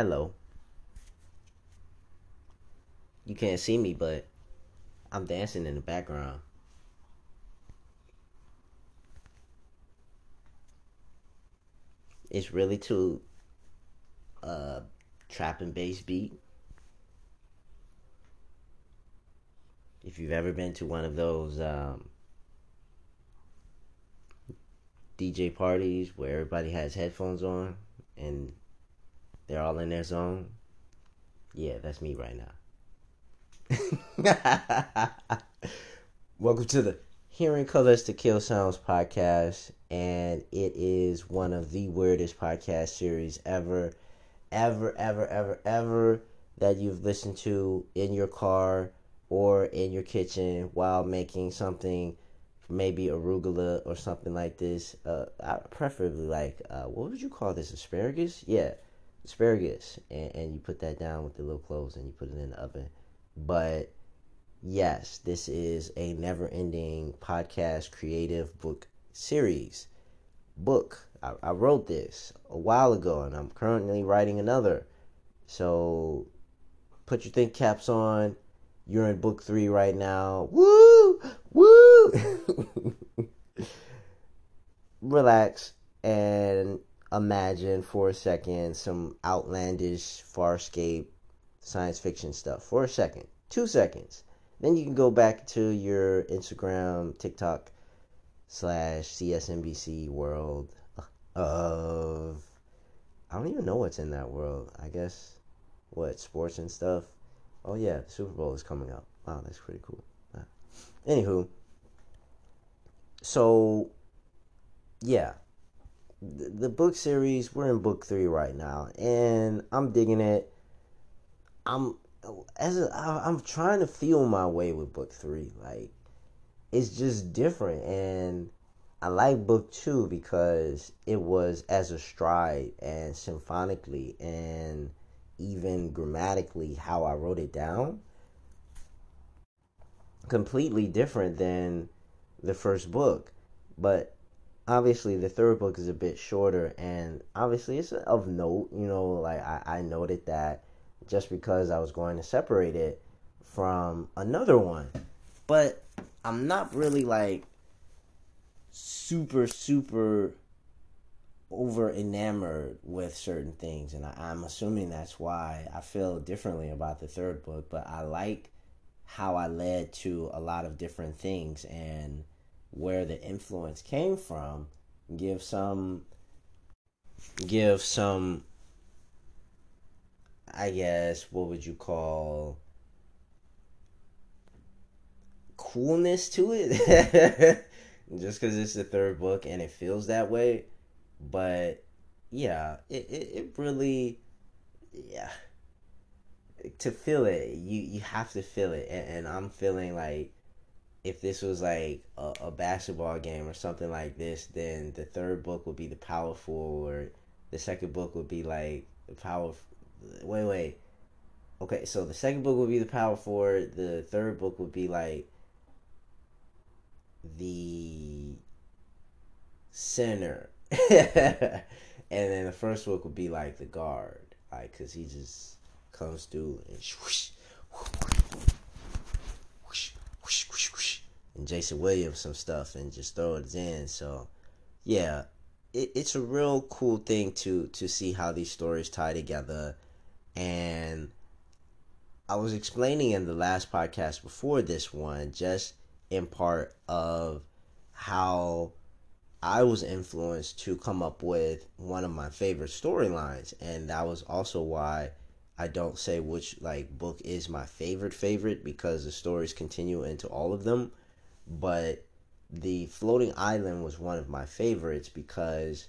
Hello. You can't see me, but I'm dancing in the background. It's really to uh trap and bass beat. If you've ever been to one of those um, DJ parties where everybody has headphones on and they're all in their zone, yeah, that's me right now. Welcome to the Hearing Colors to Kill Sounds podcast, and it is one of the weirdest podcast series ever, ever, ever, ever, ever that you've listened to in your car or in your kitchen while making something, maybe arugula or something like this. Uh, preferably like, uh, what would you call this? Asparagus? Yeah, asparagus. And, and you put that down with the little cloves and you put it in the oven. But yes, this is a never ending podcast creative book series. Book. I, I wrote this a while ago and I'm currently writing another. So put your think caps on. You're in book three right now. Woo! Woo! Relax and imagine for a second some outlandish, farscape science fiction stuff for a second. Two seconds then you can go back to your Instagram, TikTok, slash CSNBC world of. I don't even know what's in that world. I guess what sports and stuff. Oh yeah, the Super Bowl is coming up. Wow, that's pretty cool. Anywho, so yeah, the, book series we're in book three right now, and I'm digging it. I'm as I'm trying to feel my way with book three. Like it's just different, and I like book two because it was as a stride and symphonically and even grammatically how I wrote it down. Completely different than the first book, but obviously the third book is a bit shorter and obviously it's of note you know like i, I noted that just because I was going to separate it from another one. But I'm not really like super, super over enamored with certain things. And I, am assuming that's why I feel differently about the third book. But I like how I led to a lot of different things and where the influence came from. Give some give some I guess what would you call coolness to it? Just because it's the third book and it feels that way. But yeah it, it, it really yeah. To feel it you you have to feel it. And, and i'm feeling like if this was like a, a, basketball game or something like this then the third book would be the power forward the second book would be like the power wait, wait. Okay, so the second book would be the power forward. The third book would be like the center, and then the first book would be like the guard, like because he just comes through and whoosh, whoosh, whoosh, whoosh, whoosh, and Jason Williams some stuff and just throw it in. So, yeah, it, it's a real cool thing to to see how these stories tie together. And I was explaining in the last podcast before this one, just in part of how I was influenced to come up with one of my favorite storylines, and that was also why I don't say which like book is my favorite favorite because the stories continue into all of them, but the floating island was one of my favorites because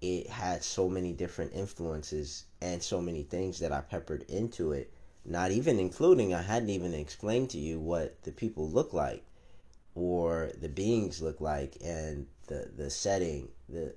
it had so many different influences and so many things that I peppered into it. Not even including, I hadn't even explained to you what the people look like or the beings look like and the, the setting. The,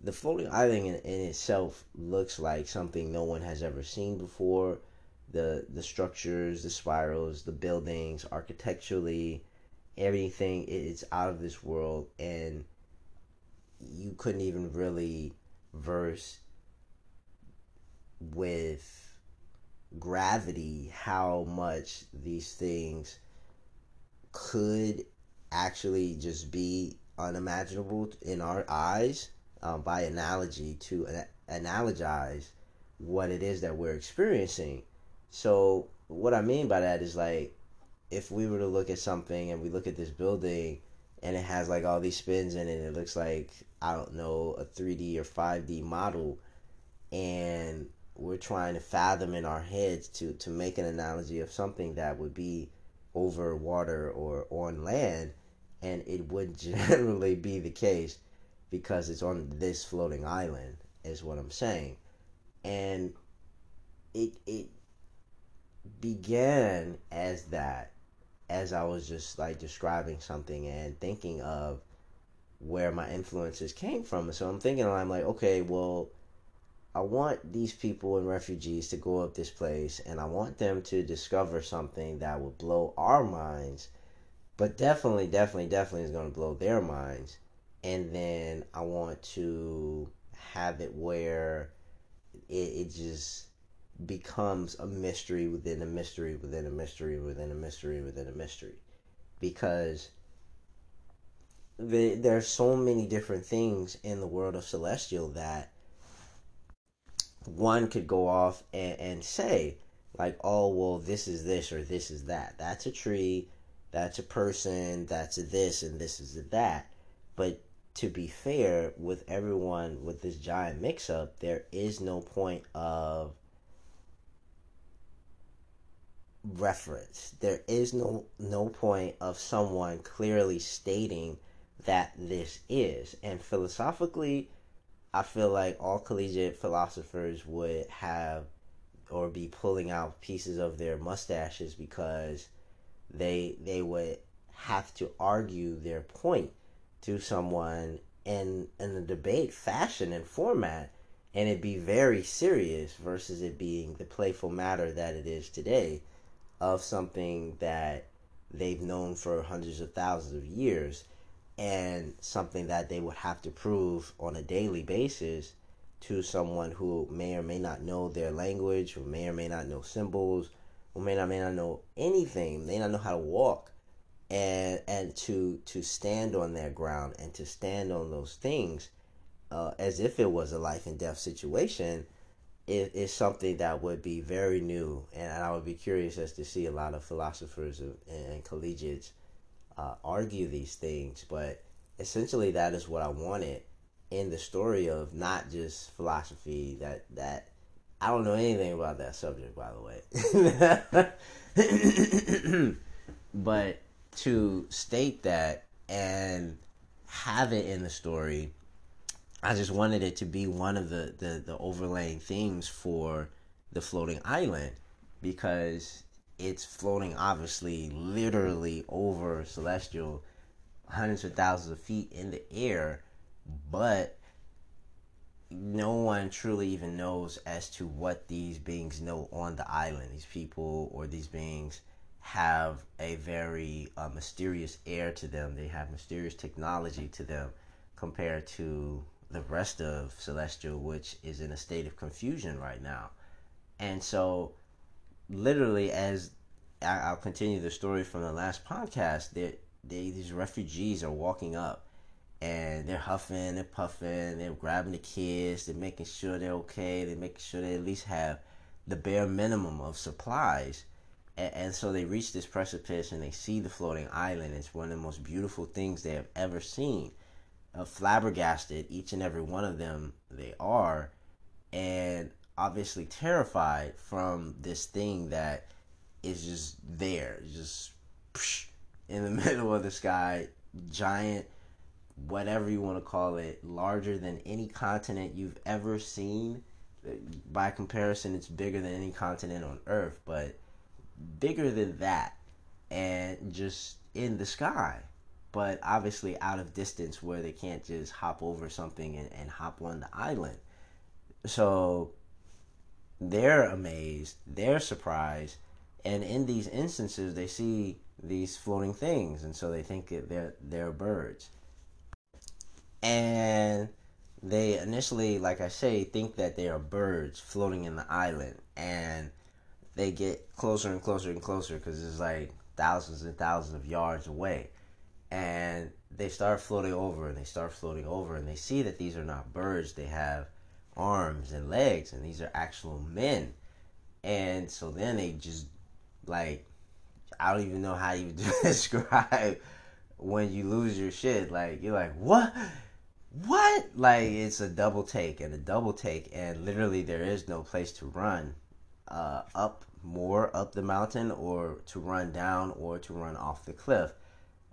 the floating island in, in itself looks like something no one has ever seen before. The, the structures, the spirals, the buildings, architecturally, everything is out of this world and you couldn't even really verse with gravity how much these things could actually just be unimaginable in our eyes um, by analogy to analogize what it is that we're experiencing. So, what I mean by that is like if we were to look at something and we look at this building and it has like all these spins in it, it looks like I don't know a 3D or 5D model, and we're trying to fathom in our heads to to make an analogy of something that would be over water or on land, and it would generally be the case because it's on this floating island, is what I'm saying, and it it began as that as I was just like describing something and thinking of where my influences came from. So I'm thinking, I'm like, okay, well, I want these people and refugees to go up this place and I want them to discover something that would blow our minds, but definitely, definitely, definitely is going to blow their minds. And then I want to have it where it, it just becomes a mystery within a mystery within a mystery within a mystery within a mystery. Because the, there are so many different things in the world of celestial that one could go off and, and say like oh well this is this or this is that. That's a tree. That's a person. That's a this and this is a that. But to be fair with everyone with this giant mix up there is no point of reference. There is no no point of someone clearly stating that this is. And philosophically, I feel like all collegiate philosophers would have or be pulling out pieces of their mustaches because they they would have to argue their point to someone in in a debate fashion and format and it be very serious versus it being the playful matter that it is today of something that they've known for hundreds of thousands of years and something that they would have to prove on a daily basis to someone who may or may not know their language, who may or may not know symbols, who may not may not know anything, may not know how to walk, and and to to stand on their ground and to stand on those things uh, as if it was a life and death situation is, is something that would be very new, and I would be curious as to see a lot of philosophers and collegiates uh, argue these things. But essentially, that is what I wanted in the story of not just philosophy. That that I don't know anything about that subject, by the way. but to state that and have it in the story I just wanted it to be one of the, the, the overlaying themes for the floating island because it's floating obviously literally over celestial hundreds of thousands of feet in the air but no one truly even knows as to what these beings know on the island. These people or these beings have a very uh, mysterious air to them. They have mysterious technology to them compared to the rest of Celestial, which is in a state of confusion right now. And so, literally, as I, will continue the story from the last podcast, they, they, these refugees are walking up and they're huffing, they're puffing, they're grabbing the kids, they're making sure they're okay, they're making sure they at least have the bare minimum of supplies. And, so they reach this precipice and they see the floating island. It's one of the most beautiful things they have ever seen Uh, flabbergasted, each and every one of them they are, and obviously terrified from this thing that is just there, just in the middle of the sky, giant, whatever you want to call it, larger than any continent you've ever seen. By comparison, it's bigger than any continent on Earth, but bigger than that, and just in the sky but obviously out of distance where they can't just hop over something and, and hop on the island. So they're amazed, they're surprised, and in these instances they see these floating things, and so they think that they're they're birds. And they initially, like I say, think that they are birds floating in the island, and they get closer and closer and closer because it's like thousands and thousands of yards away, and they start floating over and they start floating over, and they see that these are not birds; they have arms and legs, and these are actual men, and so then they just like I don't even know how you describe when you lose your shit. Like you're like, what? What? Like it's a double take and a double take, and literally there is no place to run uh, up more up the mountain, or to run down, or to run off the cliff.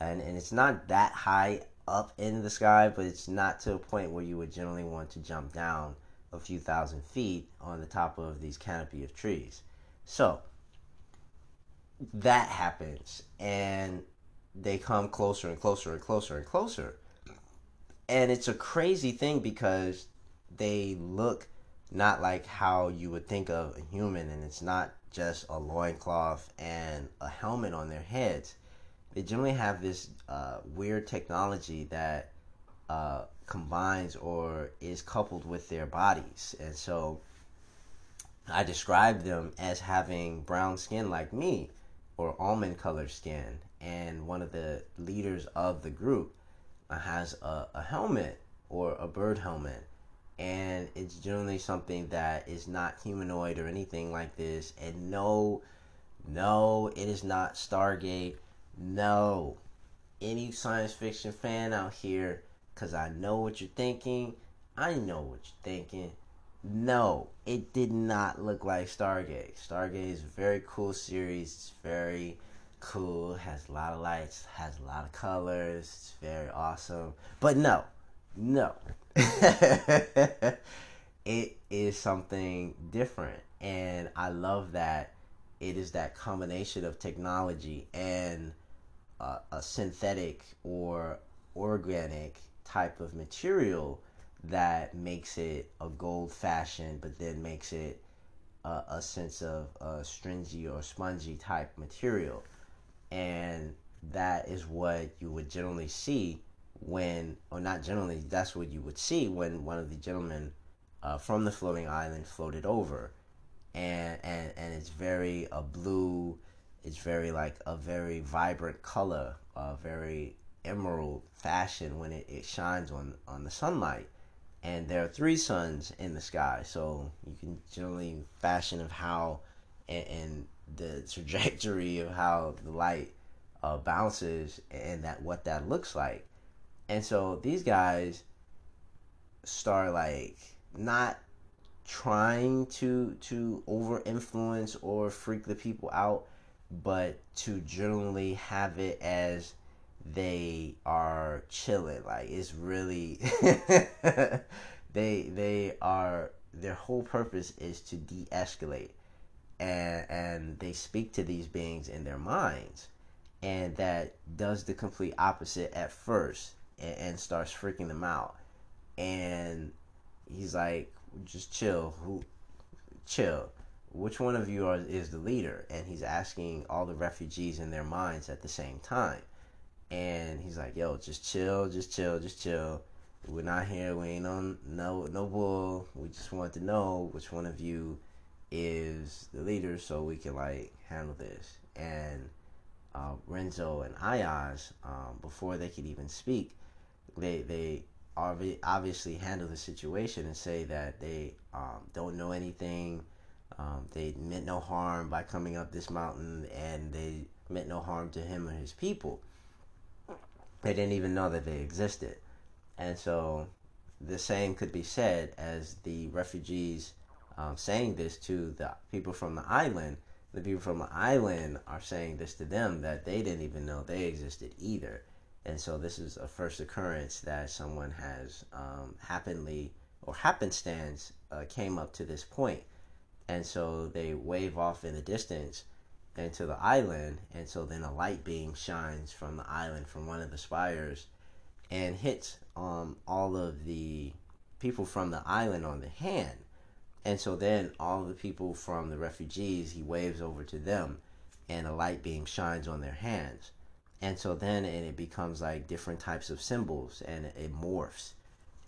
And and it's not that high up in the sky, but it's not to a point where you would generally want to jump down a few thousand feet on the top of these canopy of trees. So that happens and they come closer and closer and closer and closer. And it's a crazy thing because they look not like how you would think of a human and it's not just a loincloth and a helmet on their heads. They generally have this uh, weird technology that uh, combines or is coupled with their bodies. And so I describe them as having brown skin like me or almond colored skin, and one of the leaders of the group uh, has a, a helmet or a bird helmet, and it's generally something that is not humanoid or anything like this. And no, no, it is not Stargate. No, any science fiction fan out here, because I know what you're thinking. I know what you're thinking. No, it did not look like Stargate. Stargate is a very cool series. It's very cool, has a lot of lights, has a lot of colors. It's very awesome. But no, no. it is something different. And I love that it is that combination of technology and uh, a synthetic or organic type of material that makes it a gold fashion, but then makes it a, a sense of a stringy or spongy type material. And that is what you would generally see when, or not generally, that's what you would see when one of the gentlemen uh, from the floating island floated over. And, and, and it's very a blue, it's very like a very vibrant color, a very emerald fashion when it, it shines on, on the sunlight. And there are three suns in the sky so you can generally fashion of how and, and the trajectory of how the light uh, bounces and that what that looks like. And so these guys start like not trying to to over influence or freak the people out but to generally have it as they are chilling. Like it's really they they are their whole purpose is to de-escalate and and they speak to these beings in their minds and that does the complete opposite at first and, and starts freaking them out and he's like just chill who chill which one of you are, is the leader and he's asking all the refugees in their minds at the same time and he's like, "Yo, just chill, just chill, just chill. We're not here. We ain't on no no bull. We just want to know which one of you is the leader, so we can like handle this." And uh, Renzo and Ayaz, um, before they could even speak, they they obviously handle the situation and say that they um, don't know anything. Um, they meant no harm by coming up this mountain, and they meant no harm to him or his people they didn't even know that they existed. And so the same could be said as the refugees um, saying this to the people from the island. The people from the island are saying this to them that they didn't even know they existed either. And so this is a first occurrence that someone has um, happenly or happenstance uh, came up to this point. And so they wave off in the distance into the island, and so then a light beam shines from the island from one of the spires and hits um, all of the people from the island on the hand. And so then all the people from the refugees, he waves over to them, and a light beam shines on their hands. And so then and it becomes like different types of symbols, and it morphs.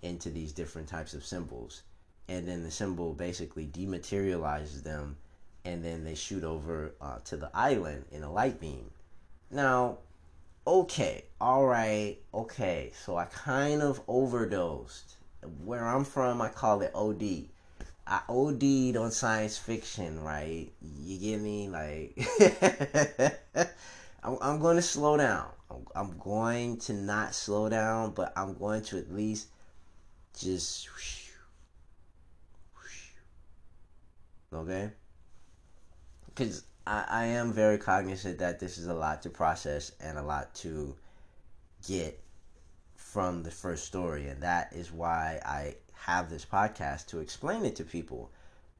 into these different types of symbols. And then the symbol basically dematerializes them and then they shoot over uh, to the island in a light beam. Now, okay, all right, okay, so I kind of overdosed. Where I'm from, I call it OD. I OD'd on science fiction, right? You get me? Like, I'm, I'm going to slow down. I'm, I'm going to not slow down, but I'm going to at least just. Okay? Because I, I am very cognizant that this is a lot to process and a lot to get from the first story. And that is why I have this podcast to explain it to people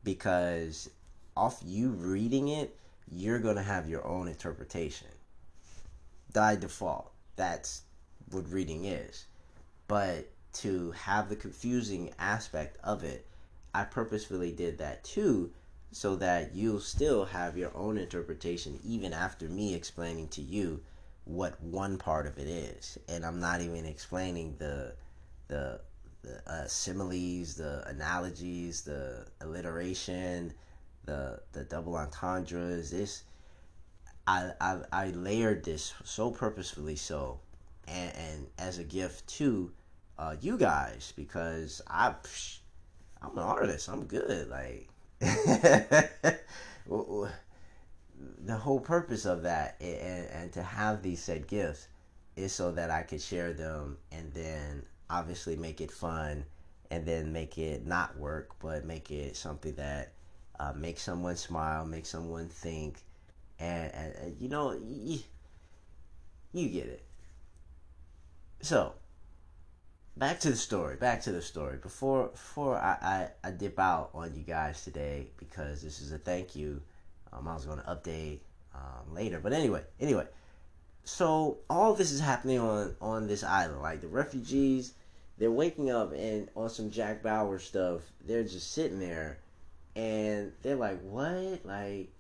because off you reading it, you're going to have your own interpretation. By default, that's what reading is. But to have the confusing aspect of it, I purposefully did that too, so that you'll still have your own interpretation even after me explaining to you what one part of it is. And I'm not even explaining the the the uh, similes, the analogies, the alliteration, the the double entendres. This I I, I layered this so purposefully so, and, and as a gift to uh, you guys because I I'm an artist. I'm good. Like the whole purpose of that and, and to have these said gifts is so that I could share them and then obviously make it fun and then make it not work, but make it something that uh, makes someone smile, makes someone think, and, and, and you know, you, you get it. So, back to the story. Back to the story. Before before I, I, I dip out on you guys today because this is a thank you. Um, I was going to update um, later, but anyway, anyway. So all this is happening on on this island. Like the refugees they're waking up and on some Jack Bauer stuff, they're just sitting there and they're like, What? Like,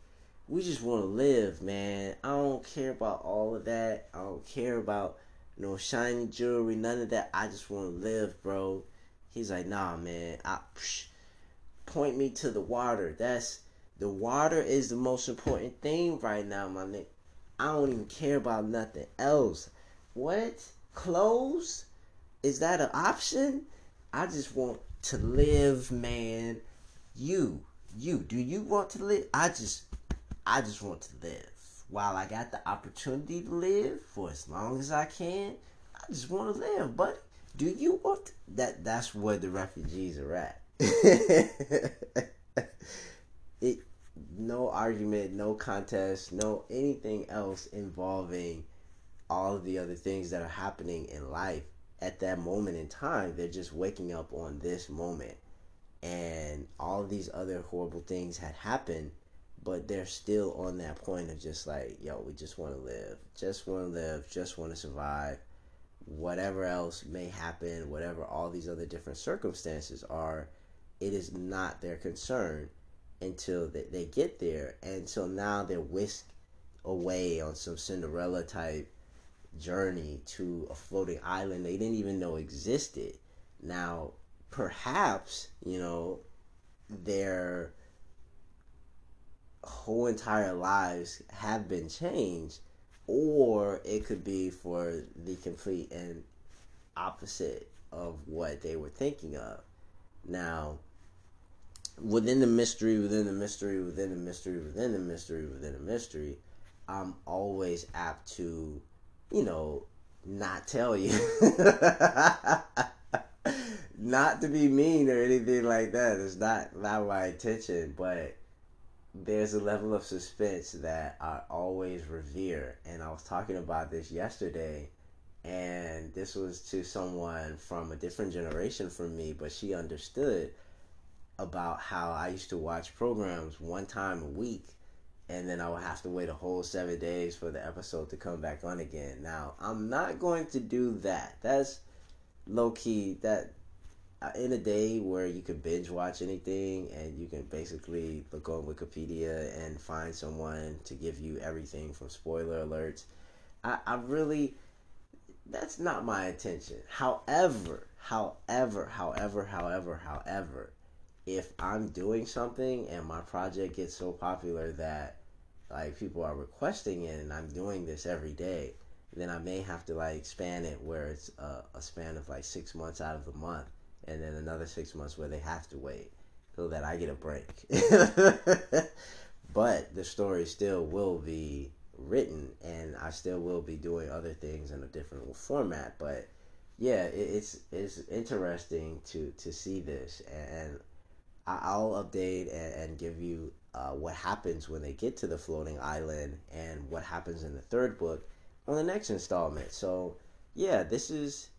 we just want to live, man. I don't care about all of that. I don't care about no shiny jewelry, none of that. I just want to live, bro. He's like, Nah, man. I, psh, point me to the water. That's the water is the most important thing right now, my nigga. I don't even care about nothing else. What? Clothes? is that an option? I just want to live, man. You, you, do you want to live? I just, I just want to live. While I got the opportunity to live for as long as I can, I just want to live. buddy. do you want to? that? That's where the refugees are at. it, no argument, no contest, no anything else involving all of the other things that are happening in life at that moment in time, they're just waking up on this moment. And all of these other horrible things had happened, but they're still on that point of just like, yo, we just want to live, just want to live, just want to survive. Whatever else may happen, whatever all these other different circumstances are, it is not their concern until they, they get there. And so now they're whisked away on some Cinderella type journey to a floating island they didn't even know existed. Now, perhaps, you know, their whole entire lives have been changed, or it could be for the complete and opposite of what they were thinking of. Now, within the mystery, within the mystery, within the mystery, within the mystery, within the mystery, I'm always apt to you know, not tell you. not to be mean or anything like that. It's not not my intention, but there's a level of suspense that I always revere. And I was talking about this yesterday, and this was to someone from a different generation from me, but she understood about how I used to watch programs one time a week and then I would have to wait a whole seven days for the episode to come back on again. Now, I'm not going to do that. That's low key. That Uh, in a day where you can binge watch anything and you can basically look on Wikipedia and find someone to give you everything from spoiler alerts. I, I really, that's not my intention. However, However, however, however, however, if I'm doing something and my project gets so popular that like people are requesting it and I'm doing this every day, then I may have to like span it where it's a, a span of like six months out of the month and then another six months where they have to wait so that I get a break. but the story still will be written and I still will be doing other things in a different format. But yeah, it's it's interesting to to see this and I'll update and, and give you uh, what happens when they get to the floating island and what happens in the third book on the next installment. So yeah, this is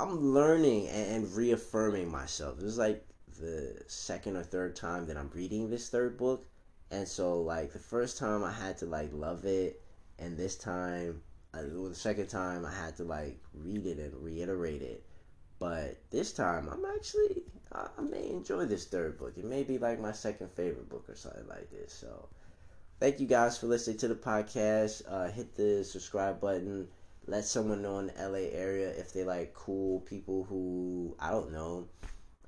I'm learning and, reaffirming myself. This is like the second or third time that I'm reading this third book, and so like the first time I had to like love it, and this time, uh, the second time I had to like read it and reiterate it. But this time I'm actually I, I may enjoy this third book. It may be like my second favorite book or something like this. So thank you guys for listening to the podcast. Uh, hit the subscribe button. Let someone know in the LA area if they like cool people who I don't know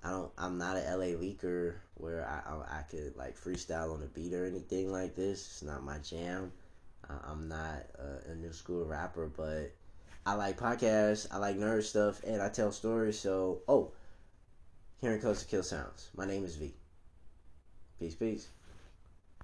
I don't. I'm not an LA leaker where I, I, I could like freestyle on a beat or anything like this. It's not my jam. I'm not a, a, new school rapper, but I like podcasts. I like nerd stuff, and I tell stories. So, oh, hearing Coast to Kill sounds. My name is V. Peace, peace.